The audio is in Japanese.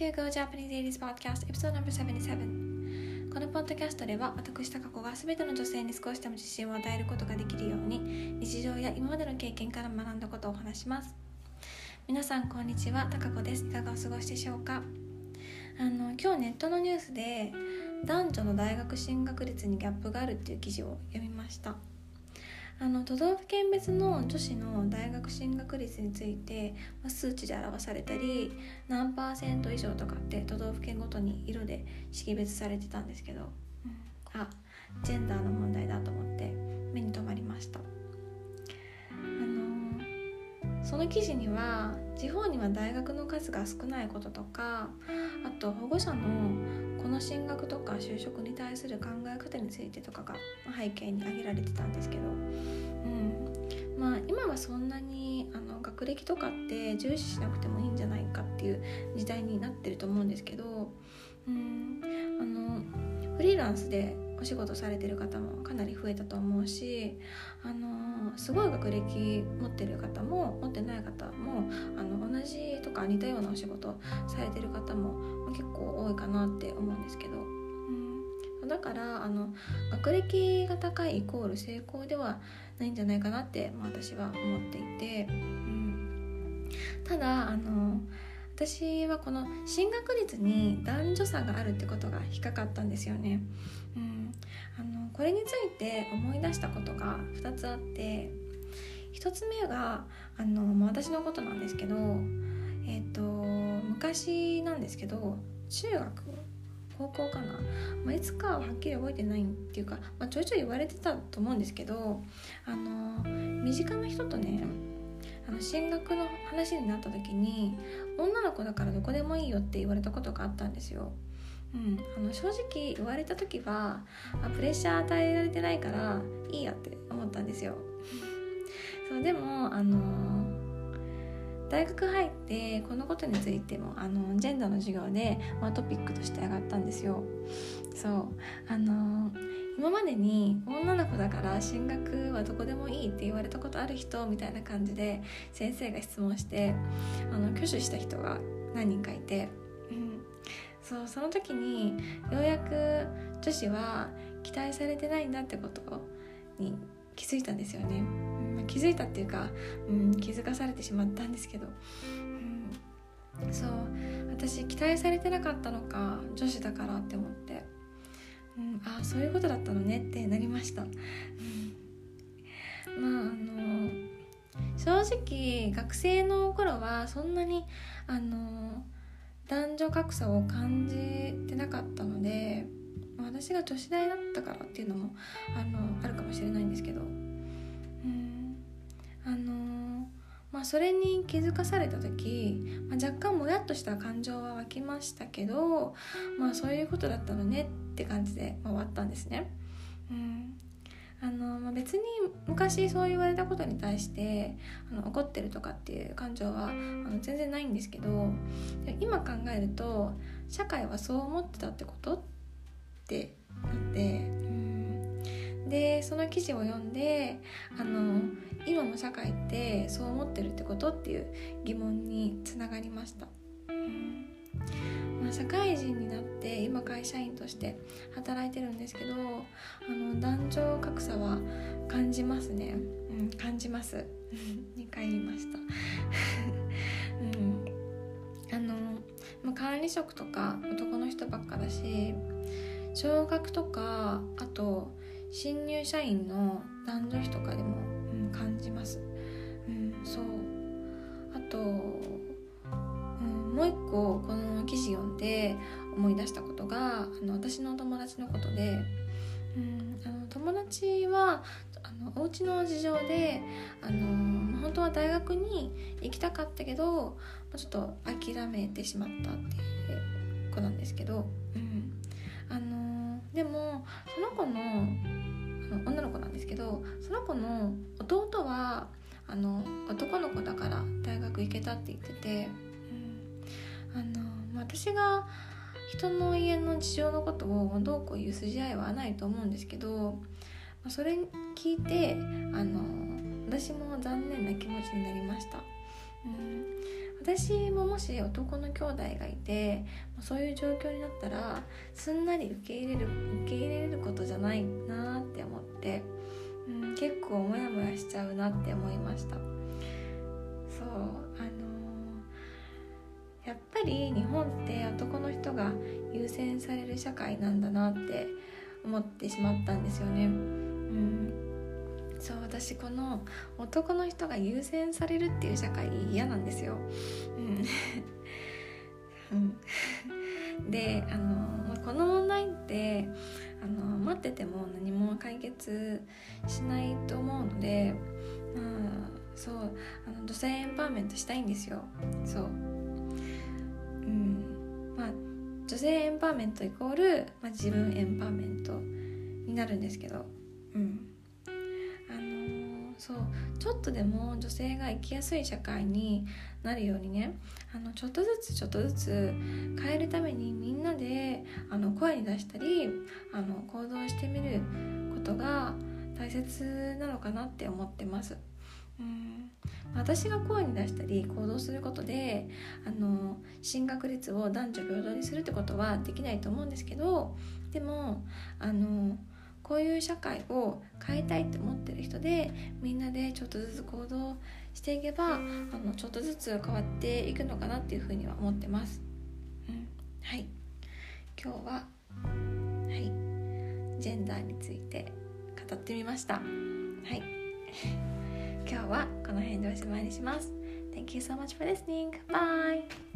to Go Japanese Ladies Podcast Episode No.77 このポッドキャストでは私高子が全ての女性に少しでも自信を与えることができるように日常や今までの経験から学んだことをお話します。皆さんこんにちは高子です。いかがお過ごしでしょうか？あの今日ネットのニュースで男女の大学進学率にギャップがあるっていう記事を読みました。あの都道府県別の女子の大学進学率について、まあ、数値で表されたり何パーセント以上とかって都道府県ごとに色で識別されてたんですけど、うん、あジェンダーの問題だと思って目に留まりました。その記事には地方には大学の数が少ないこととかあと保護者のこの進学とか就職に対する考え方についてとかが背景に挙げられてたんですけど、うん。まあ、今はそんなにあの学歴とかって重視しなくてもいいんじゃないかっていう時代になってると思うんですけど、うん、あのフリーランスでお仕事されてる方もかなり増えたと思うしあのすごい学歴持ってる方も持ってない方もあの同じとか似たようなお仕事されてる方も結構多いかなって思うんですけど、うん、だからあの学歴が高いイコール成功ではないんじゃないかなって、まあ、私は思っていて、うん、ただあの私はこの進学率に男女差があるってことが引っかかったんですよね。うん、これについて思い出したことが2つあって1つ目があの私のことなんですけど、えーと、昔なんですけど中学高校かな、まあ、いつかははっきり覚えてないっていうか、まあ、ちょいちょい言われてたと思うんですけどあの身近な人とねあの進学の話になった時に女の子だからどこでもいいよって言われたことがあったんですよ。うん、あの正直言われた時はあプレッシャー与えられてないからいいやって思ったんですよ。そうでもあの大学入ってこのことについてもあのジェンダーの授業で、まあ、トピックとして上がったんですよ。そうあの今までに女の子だから進学はどこでもいいって言われたことある人みたいな感じで先生が質問してあの挙手した人が何人かいて、そうその時にようやく女子は期待されてないんだってことに気づいたんですよね、うん、気づいたっていうか、うん、気づかされてしまったんですけど、うん、そう私期待されてなかったのか女子だからって思って。うん、ああそういうことだったのねってなりました、まああの正直学生の頃はそんなにあの男女格差を感じてなかったので私が女子大だったからっていうのもあのあるかもしれないんですけど、うん、あのまあそれに気づかされた時、まあ、若干もやっとした感情は湧きましたけどまあそういうことだったのねって感じで終わったんですね。うん。あのま、別に昔そう言われたことに対してあの怒ってるとかっていう感情はあの全然ないんですけど今考えると社会はそう思ってたってことってなってでその記事を読んであの今の社会ってそう思ってるってことっていう疑問につながりました。うん社会人になって今会社員として働いてるんですけどあの男女格差は感じますね、うん、感じます。2回言いました。うん。あの、ま、管理職とか男の人ばっかだし昇格とかあと新入社員の男女比とかでも、うん、感じます、うん、そう。あともう一個この記事読んで思い出したことがあの私の友達のことで、うん、あの友達はあのお家の事情であの本当は大学に行きたかったけどちょっと諦めてしまったっていう子なんですけど、うん、あのでもその子の女の子なんですけどその子の弟はあの男の子だから大学行けたって言ってて。あの私が人の家の事情のことをどうこういう筋合いはないと思うんですけどそれ聞いてあの私も残念な気持ちになりました、うん、私ももし男の兄弟がいてそういう状況になったらすんなり受け入れる受け入れることじゃないなって思って、うん、結構モヤモヤしちゃうなって思いました。そうあの、ぱり日本って男の人が優先される社会なんだなって思ってしまったんですよね。うん。そう私この男の人が優先されるっていう社会嫌なんですよ。うん、であのこの問題ってあの待ってても何も解決しないと思うので、まあ、そう。あの女性エンパワーメントしたいんですよ。そう。まあ女性エンパワーメントイコール、まあ、自分エンパワーメントになるんですけど。うん。あのそう。ちょっとでも女性が生きやすい社会になるようにね。あのちょっとずつちょっとずつ変えるためにみんなであの声に出したりあの行動してみることが大切なのかなって思ってます。うん。私が声に出したり行動することであの進学率を男女平等にするってことはできないと思うんですけどでもあのこういう社会を変えたいって思ってる人でみんなでちょっとずつ行動していけばあのちょっとずつ変わっていくのかなっていうふうには思ってます。うん、はい。今日ははい。ジェンダーについて語ってみました。はい。今日はこの辺でおしまいにします。Thank you so much for listening. Bye!